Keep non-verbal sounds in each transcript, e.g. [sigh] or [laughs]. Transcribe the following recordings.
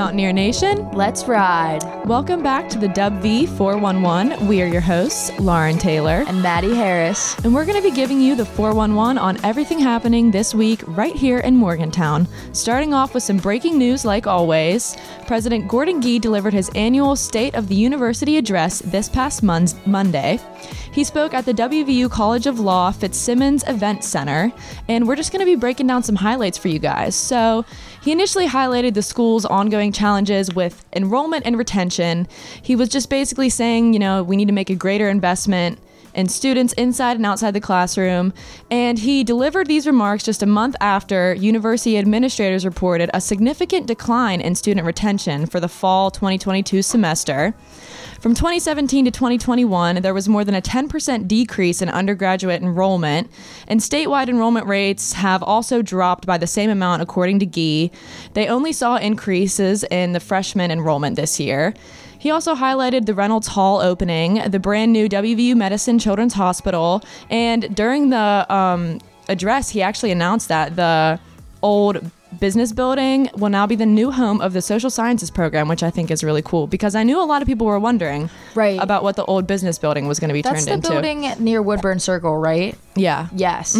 Mountaineer Nation, Let's ride. welcome back to the Dub V 411. We are your hosts, Lauren Taylor, And Maddie Harris. and we're going to be giving you the 411 on everything happening this week right here in Morgantown. Starting off with some breaking news, like always. President Gordon Gee delivered his annual State of the University address this past mon- Monday. He spoke at the WVU College of Law Fitzsimmons Event Center, and we're just going to be breaking down some highlights for you guys. So, he initially highlighted the school's ongoing challenges with enrollment and retention. He was just basically saying, you know, we need to make a greater investment in students inside and outside the classroom. And he delivered these remarks just a month after university administrators reported a significant decline in student retention for the fall 2022 semester. From 2017 to 2021, there was more than a 10% decrease in undergraduate enrollment, and statewide enrollment rates have also dropped by the same amount, according to Gee. They only saw increases in the freshman enrollment this year. He also highlighted the Reynolds Hall opening, the brand new WVU Medicine Children's Hospital, and during the um, address, he actually announced that the old business building will now be the new home of the social sciences program, which I think is really cool because I knew a lot of people were wondering Right. about what the old business building was going to be That's turned the into. building near Woodburn Circle, right? Yeah. Yes.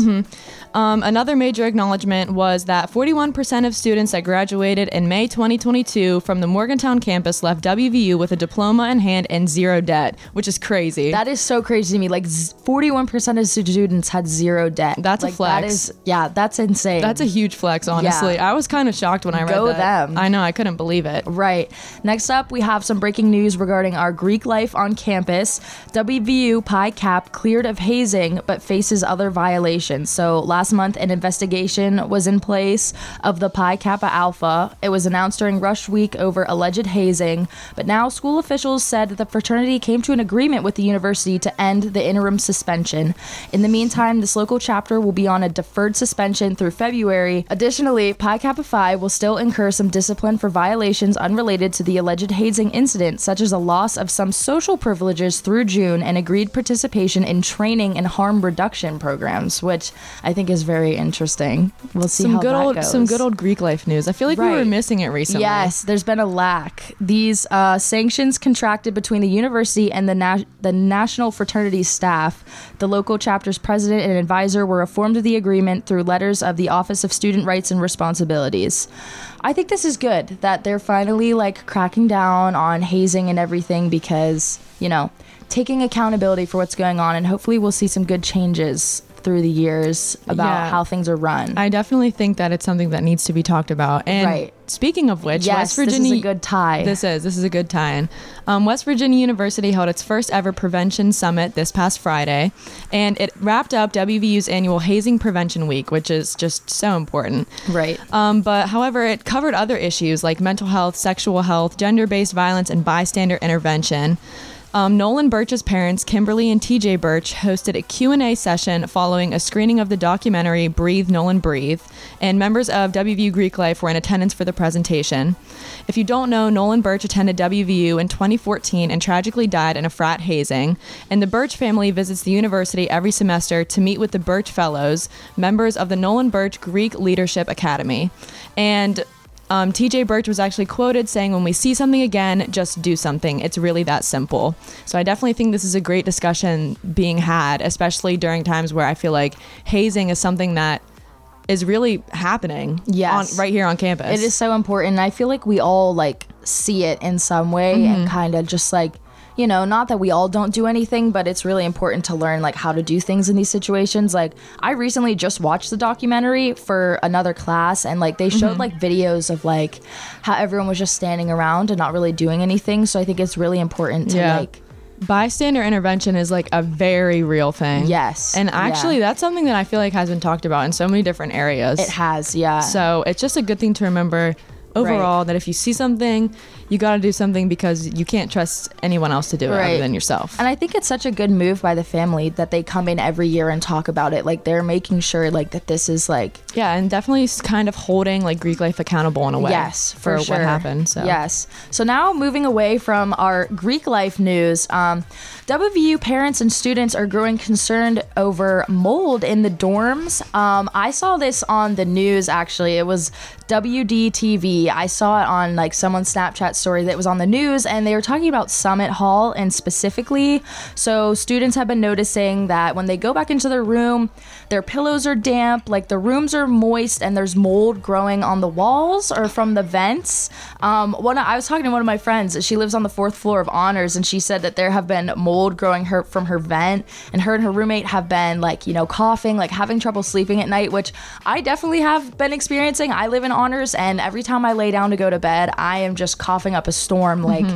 Um, another major acknowledgement was that 41% of students that graduated in May 2022 from the Morgantown campus left WVU with a diploma in hand and zero debt, which is crazy. That is so crazy to me. Like 41% of students had zero debt. That's a flex. That is, yeah, that's insane. That's a huge flex, honestly. I was kind of shocked when I read Go that. them. I know, I couldn't believe it. Right. Next up, we have some breaking news regarding our Greek life on campus. WVU Pi Cap cleared of hazing but faces other violations. So, last month, an investigation was in place of the Pi Kappa Alpha. It was announced during Rush Week over alleged hazing, but now school officials said that the fraternity came to an agreement with the university to end the interim suspension. In the meantime, this local chapter will be on a deferred suspension through February. Additionally, Pi Kappa Phi will still incur some discipline for violations unrelated to the alleged hazing incident, such as a loss of some social privileges through June and agreed participation in training and harm reduction programs, which I think is very interesting. We'll see Some how good that old goes. some good old Greek life news. I feel like we were missing it recently. Yes, there's been a lack. These uh, sanctions contracted between the university and the na- the national fraternity staff. The local chapter's president and advisor were informed of the agreement through letters of the Office of Student Rights and Responsibilities. I think this is good that they're finally like cracking down on hazing and everything because you know taking accountability for what's going on and hopefully we'll see some good changes through the years about Yeah. how things are run. I definitely think that it's something that needs to be talked about. And Right. speaking of which, yes, West Virginia this is a good tie. This is this is a good tie-in. Um, West Virginia University held its first ever prevention summit this past Friday, and it wrapped up WVU's annual hazing prevention week, which is just so important. right. Um, but however, it covered other issues like mental health, sexual health, gender-based violence, and bystander intervention. Um, Nolan Burch's parents, Kimberly and TJ Burch, hosted a Q&A session following a screening of the documentary Breathe, Nolan Breathe, and members of WVU Greek Life were in attendance for the presentation. If you don't know, Nolan Burch attended WVU in 2014 and tragically died in a frat hazing, and the Burch family visits the university every semester to meet with the Burch Fellows, members of the Nolan Burch Greek Leadership Academy. And um, TJ Burch was actually quoted saying, When we see something again, just do something. It's really that simple. So I definitely think this is a great discussion being had, especially during times where I feel like hazing is something that is really happening Yes. on, right here on campus. It is so important. I feel like we all like see it in some way Mm-hmm. and kind of just like you know, not that we all don't do anything, but it's really important to learn like how to do things in these situations. Like I recently just watched the documentary for another class and like they showed Mm-hmm. like videos of like how everyone was just standing around and not really doing anything. So I think it's really important to Yeah. like bystander intervention is like a very real thing. Yes. And Yeah. actually, that's something that I feel like has been talked about in so many different areas. it has, yeah. So it's just a good thing to remember overall that if you see something, you got to do something because you can't trust anyone else to do it other than yourself. And I think it's such a good move by the family that they come in every year and talk about it. Like they're making sure like that this is like yeah, and definitely kind of holding like Greek life accountable in a way. Yes, for, for sure. what happened. So yes. So now moving away from our Greek life news, um, WVU parents and students are growing concerned over mold in the dorms. Um, I saw this on the news. Actually, it was WDTV. I saw it on like someone's Snapchat story that was on the news, and they were talking about Summit Hall and specifically. So students have been noticing that when they go back into their room, their pillows are damp, like the rooms are moist, and there's mold growing on the walls or from the vents. Um, one, I was talking to one of my friends. She lives on the fourth floor of Honors, and she said that there have been mold growing her from her vent, and her and her roommate have been like you know coughing, like having trouble sleeping at night, which I definitely have been experiencing. I live in Honors, and every time I lay down to go to bed, I am just coughing up a storm. Like,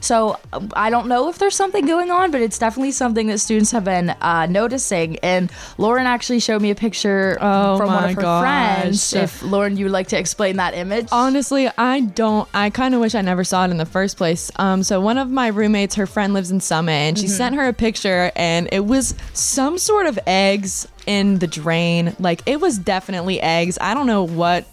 so I don't know if there's something going on, but it's definitely something that students have been uh, noticing. And Lauren actually showed me a picture Oh from one of her gosh. friends. If Lauren, you would like to explain that image. Honestly, I don't. I kind of wish I never saw it in the first place. Um, so one of my roommates, her friend lives in Summit, and she sent her a picture, and it was some sort of eggs in the drain. Like it was definitely eggs. I don't know what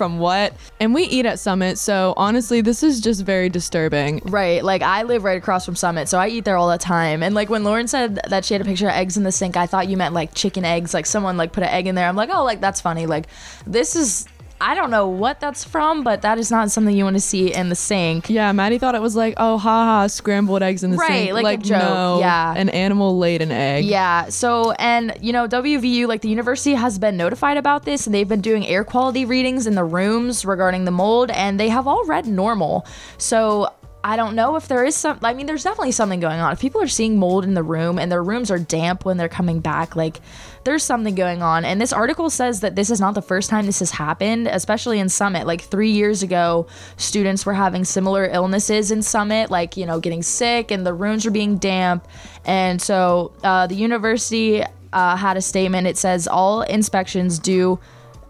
from what. And we eat at Summit, so honestly, this is just very disturbing. Right. Like I live right across from Summit, so I eat there all the time. And like when Lauren said that she had a picture of eggs in the sink, I thought you meant like chicken eggs, like someone like put an egg in there. I'm like, oh, like that's funny. Like this is I don't know what that's from, but that is not something you want to see in the sink. Yeah, Maddie thought it was like, oh, haha, scrambled eggs in the Right, sink. like a joke, no, yeah. an animal laid an egg. Yeah. So, and you know, WVU, like the university has been notified about this and they've been doing air quality readings in the rooms regarding the mold and they have all read normal. So, I don't know if there is some, I mean, there's definitely something going on. If people are seeing mold in the room and their rooms are damp when they're coming back, like there's something going on. And this article says that this is not the first time this has happened, especially in Summit. Like three years ago, students were having similar illnesses in Summit, like, you know, getting sick and the rooms were being damp. And so uh, the university uh, had a statement. It says all inspections do.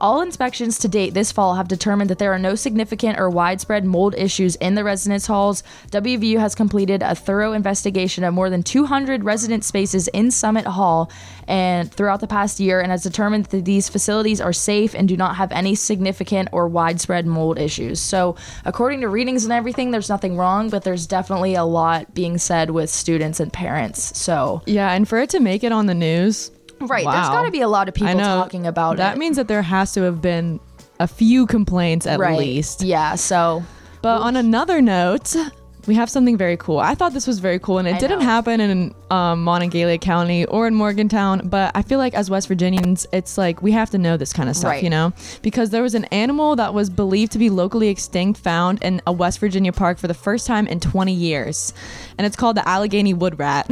All inspections to date this fall have determined that there are no significant or widespread mold issues in the residence halls. WVU has completed a thorough investigation of more than 200 resident spaces in Summit Hall and throughout the past year and has determined that these facilities are safe and do not have any significant or widespread mold issues. So, according to readings and everything, there's nothing wrong, but there's definitely a lot being said with students and parents. So, Yeah, and for it to make it on the news, right, There's got to be a lot of people talking about that it. That means that there has to have been a few complaints at right. least. Yeah, so But on another note, we have something very cool. I thought this was very cool, and it I didn't know. happen in um, Monongalia County or in Morgantown. But I feel like as West Virginians, it's like we have to know this kind of stuff, Right. you know? Because there was an animal that was believed to be locally extinct found in a West Virginia park for the first time in 20 years, and it's called the Allegheny wood rat.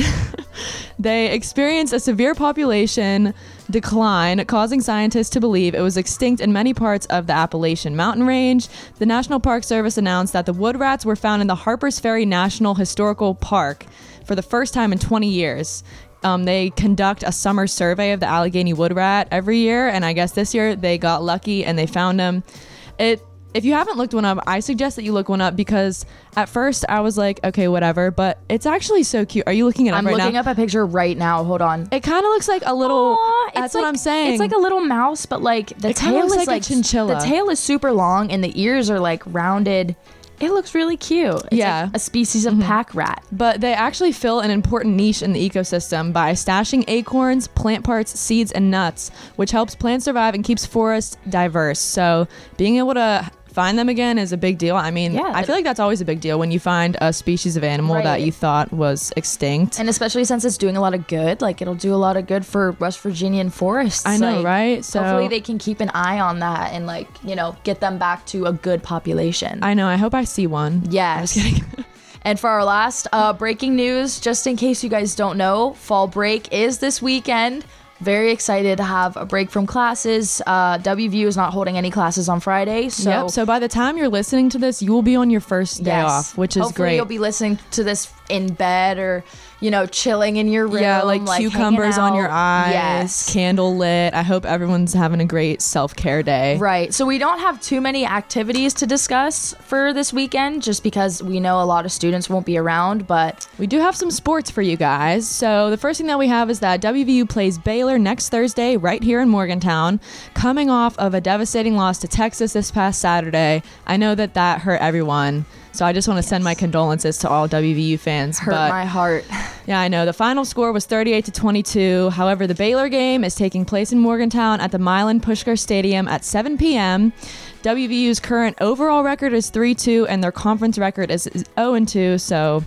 [laughs] they experienced a severe population decline, causing scientists to believe it was extinct in many parts of the Appalachian Mountain Range. The National Park Service announced that the wood rats were found in the Harpers Ferry National Historical Park for the first time in 20 years. Um, they conduct a summer survey of the Allegheny wood rat every year, and I guess this year they got lucky and they found them. It if you haven't looked one up, I suggest that you look one up because at first I was like, okay, whatever, but it's actually so cute. Are you looking at it up I'm right looking now? up a picture right now. Hold on. It kind of looks like a little. Aw, that's what I'm saying. It's like a little mouse, but like the It tail is like a chinchilla. The tail is super long and the ears are like rounded. It looks really cute. It's Yeah. like a species of mm-hmm. pack rat. but they actually fill an important niche in the ecosystem by stashing acorns, plant parts, seeds, and nuts, which helps plants survive and keeps forests diverse. So being able to find them again is a big deal. I mean, Yeah, I feel like that's always a big deal when you find a species of animal that you thought was extinct. And especially since it's doing a lot of good, like it'll do a lot of good for West Virginian forests. I know, like, right? So hopefully they can keep an eye on that and like, you know, get them back to a good population. I know. I hope I see one. Yes. [laughs] and for our last uh, breaking news, just in case you guys don't know, fall break is this weekend. Very excited to have a break from classes. Uh, WVU is not holding any classes on Friday, so, yep. So by the time you're listening to this, you will be on your first day yes. off, which is Hopefully great. You'll be listening to this in bed or you know chilling in your room. yeah, like, hanging cucumbers on your eyes, Yes. candle lit. I hope everyone's having a great self care day. Right. So we don't have too many activities to discuss for this weekend just because we know a lot of students won't be around, but We do have some sports for you guys. So the first thing that we have is that WVU plays Baylor next Thursday right here in Morgantown, coming off of a devastating loss to Texas this past Saturday. I know that that hurt everyone. So I just want to send my condolences to all WVU fans. Hurt but my heart. [laughs] Yeah, I know. The final score was 38 to 22. However, the Baylor game is taking place in Morgantown at the Milan Puskar Stadium at 7 p.m. WVU's current overall record is 3-2 and their conference record is 0-2, so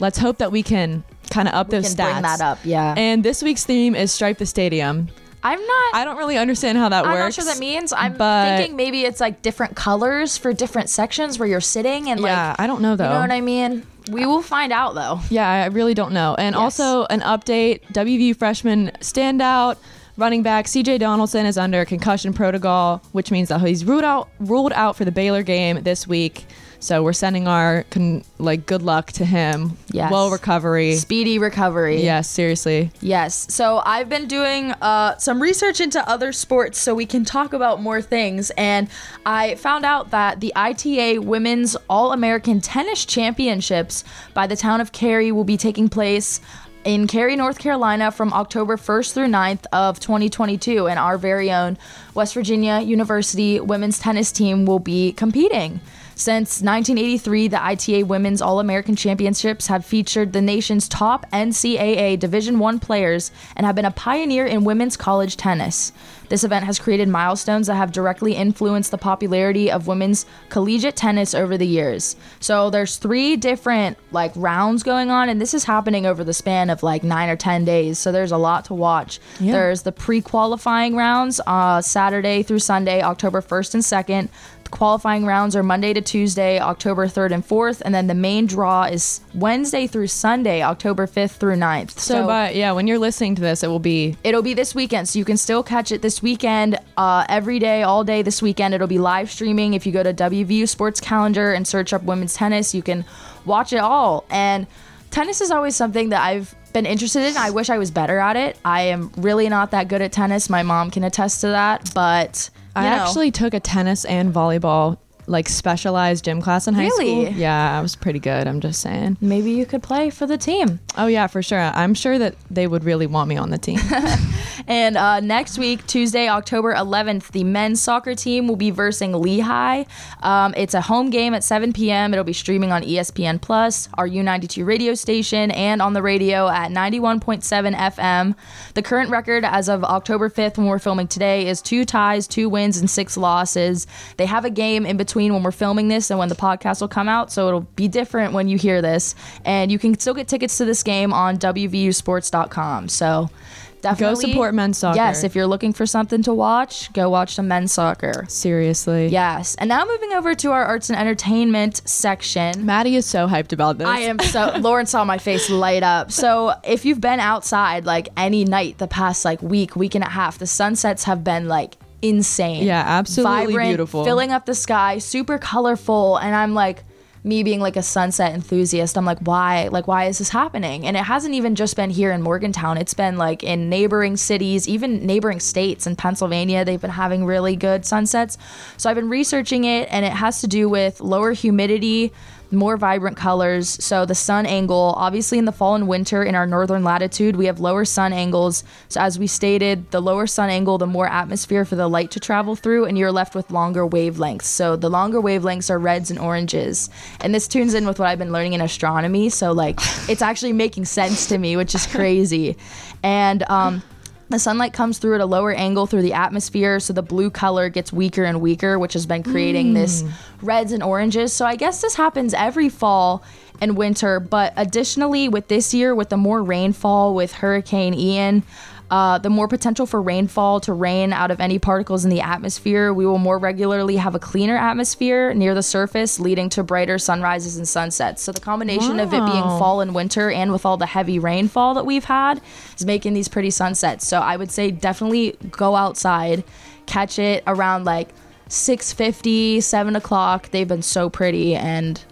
let's hope that we can kind of up We those can stats. bring that up. Yeah. And this week's theme is Stripe the Stadium. I'm not. I don't really understand how that works. I'm not sure that means. I'm thinking maybe it's like different colors for different sections where you're sitting and Yeah, like I don't know though. you know what I mean. We will find out though. Yeah, I really don't know. And Yes. also an update: WVU freshman standout running back CJ Donaldson is under concussion protocol, which means that he's ruled out ruled out for the Baylor game this week. So we're sending our con- like good luck to him. Yes. Well recovery. Speedy recovery. Yes, seriously. Yes. So I've been doing uh, some research into other sports so we can talk about more things. And I found out that the ITA Women's All American Tennis Championships by the town of Cary will be taking place in Cary, North Carolina from October 1st through 9th of 2022. And our very own West Virginia University women's tennis team will be competing. Since 1983, the ITA Women's All-American Championships have featured the nation's top NCAA Division I players and have been a pioneer in women's college tennis. This event has created milestones that have directly influenced the popularity of women's collegiate tennis over the years. So there's three different like rounds going on and this is happening over the span of like 9 or 10 days. So there's a lot to watch. Yeah. There's the pre-qualifying rounds uh, Saturday through Sunday, October 1st and 2nd. Qualifying rounds are Monday to Tuesday, October 3rd and 4th, and then the main draw is Wednesday through Sunday, October 5th through 9th. So, but yeah, when you're listening to this, it will be It'll be this weekend, so you can still catch it this weekend, uh, every day, all day this weekend. It'll be live streaming. If you go to WVU Sports Calendar and search up women's tennis, you can watch it all. And tennis is always something that I've been interested in. I wish I was better at it. I am really not that good at tennis. My mom can attest to that. But I know, actually took a tennis and volleyball like specialized gym class in high Really? school. Yeah, I was pretty good. I'm just saying. maybe you could play for the team. Oh yeah, for sure. I'm sure that they would really want me on the team. [laughs] And uh, next week, Tuesday, October 11th, the men's soccer team will be versing Lehigh. Um, it's a home game at 7 p.m. It'll be streaming on ESPN Plus, our U92 radio station, and on the radio at 91.7 FM. The current record as of October 5th, when we're filming today, is two ties, two wins, and six losses. They have a game in between when we're filming this and when the podcast will come out, so it'll be different when you hear this. And you can still get tickets to this game on WVUSports.com. So definitely support men's soccer. Yes, if you're looking for something to watch, go watch some men's soccer. Seriously. Yes. And now moving over to our arts and entertainment section. Maddie is so hyped about this. I am so [laughs] Lauren saw my face light up. So if you've been outside like any night the past like week, week and a half, the sunsets have been like insane. Yeah, absolutely Vibrant, beautiful. Filling up the sky, super colorful. And I'm like, me being like a sunset enthusiast, I'm like, why? Like, why is this happening? And it hasn't even just been here in Morgantown. It's been like in neighboring cities, even neighboring states in Pennsylvania. They've been having really good sunsets. So I've been researching it, and it has to do with lower humidity, more vibrant colors. So the sun angle, obviously in the fall and winter in our northern latitude, we have lower sun angles. So as we stated, the lower sun angle, the more atmosphere for the light to travel through, and you're left with longer wavelengths. So the longer wavelengths are reds and oranges. And this tunes in with what I've been learning in astronomy. So like it's actually making sense to me, which is crazy. And um the sunlight comes through at a lower angle through the atmosphere, so the blue color gets weaker and weaker, which has been creating hmm. this reds and oranges. So I guess this happens every fall and winter, but additionally, with this year, with the more rainfall with Hurricane Ian, uh, the more potential for rainfall to rain out of any particles in the atmosphere, we will more regularly have a cleaner atmosphere near the surface, leading to brighter sunrises and sunsets. So the combination of it being fall and winter and with all the heavy rainfall that we've had is making these pretty sunsets. So I would say definitely go outside, catch it around like 6.50, 7 o'clock. They've been so pretty and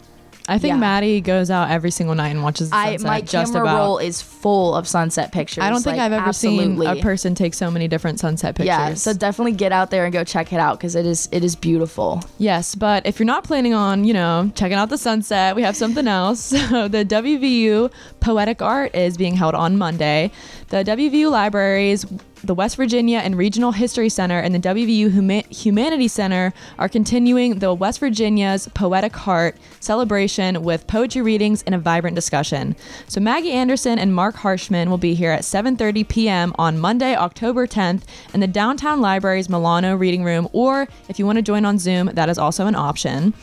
I think Yeah. Maddie goes out every single night and watches the I sunset. my just camera about. roll is full of sunset pictures. I don't think like, I've ever absolutely. seen a person take so many different sunset pictures. Yeah, so definitely get out there and go check it out because it is it is beautiful. Yes, but if you're not planning on, you know, checking out the sunset, we have something [laughs] else. [laughs] So the WVU Poetic Heart is being held on Monday. The WVU libraries the West Virginia and Regional History Center and the WVU Huma- Humanities Center are continuing the West Virginia's Poetic Heart celebration with poetry readings and a vibrant discussion. So Maggie Anderson and Marc Harshman will be here at 7:30 p.m. on Monday, October 10th in the Downtown Library's Milano Reading Room or if you want to join on Zoom, that is also an option.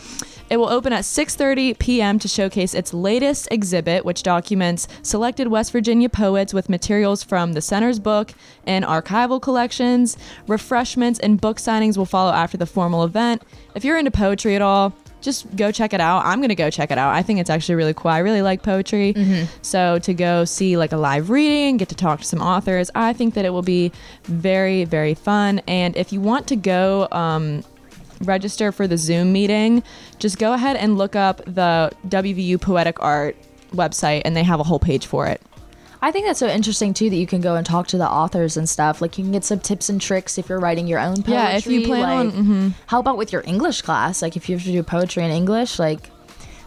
It will open at 6:30 p.m. to showcase its latest exhibit, which documents selected West Virginia poets with materials from the center's book and archival collections. Refreshments and book signings will follow after the formal event. If you're into poetry at all, just go check it out. I'm gonna go check it out. I think it's actually really cool. I really like poetry, so to go see like a live reading, get to talk to some authors, I think that it will be very, very fun. And if you want to go. Um, register for the Zoom meeting, just go ahead and look up the WVU Poetic Heart website and they have a whole page for it. I think that's so interesting too that you can go and talk to the authors and stuff. Like you can get some tips and tricks if you're writing your own poetry. Yeah, if you plan on- mm-hmm. How about with your English class? Like if you have to do poetry in English, like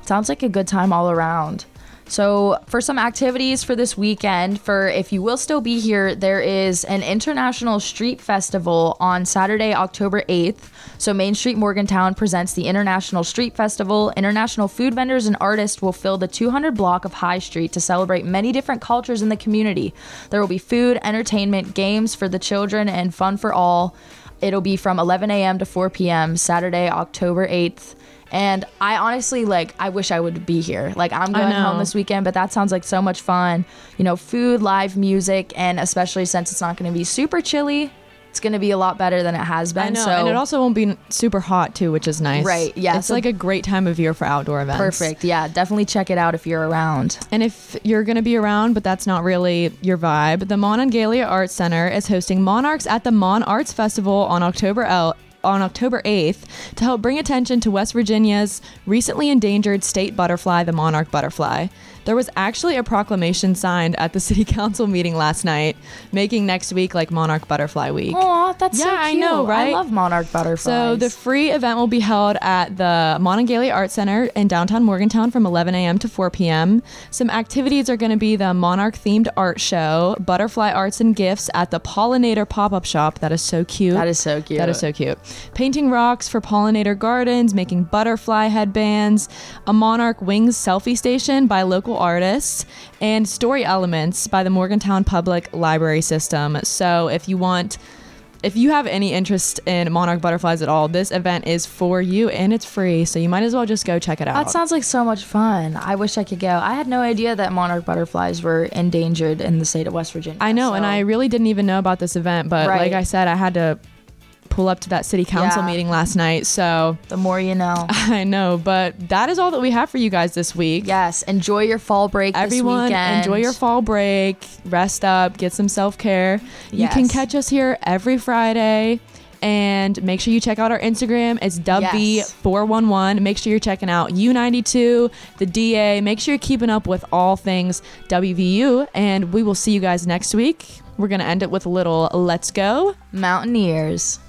sounds like a good time all around. So, for some activities for this weekend, for if you will still be here, there is an international street festival on Saturday, October 8th. So, Main Street Morgantown presents the International Street Festival. International food vendors and artists will fill the 200 block of High Street to celebrate many different cultures in the community. There will be food, entertainment, games for the children, and fun for all. It'll be from 11 a.m. to 4 p.m. Saturday, October 8th. And I honestly like I wish I would be here. Like I'm going home this weekend, but that sounds like so much fun. You know, food, live music, and especially since it's not going to be super chilly, it's going to be a lot better than it has been. I know, so and it also won't be super hot too, which is nice. Right, yeah, It's so- like a great time of year for outdoor events. perfect. Yeah, definitely check it out if you're around. And if you're going to be around, but that's not really your vibe, the Monongalia Arts Center is hosting Monarchs at the Mon Arts Festival on October L- on October 8th to help bring attention to West Virginia's recently endangered state butterfly, the monarch butterfly. There was actually a proclamation signed at the [laughs] city council meeting last night, making next week like Monarch Butterfly Week. Aw, that's so Yeah, I know, right? I love monarch butterflies. So the free event will be held at the Monongalia Art Center in downtown Morgantown from 11 a.m. to 4 p.m. Some activities are going to be the Monarch themed art show, butterfly arts and gifts at the Pollinator pop-up shop. That is so cute. that is so cute. That is so cute. Painting rocks for pollinator gardens, making butterfly headbands, a monarch wings selfie station by local artists, and story elements by the Morgantown Public Library System. So if you want if you have any interest in monarch butterflies at all, this event is for you and it's free, so you might as well just go check it out. That sounds like so much fun. I wish I could go. I had no idea that monarch butterflies were endangered in the state of West Virginia. I know, and I really didn't even know about this event, but like I said, I had to pull up to that city council Yeah. meeting last night, so the more you know. [laughs] I know, but that is all that we have for you guys this week. Yes, enjoy your fall break Everyone, this weekend. enjoy your fall break, rest up, get some self care. Yes. You can catch us here every Friday. And make sure you check out our Instagram. It's Dubby411. Make sure you're checking out U92, the DA. Make sure you're keeping up with all things WVU. And we will see you guys next week. We're going to end it with a little let's go. Mountaineers.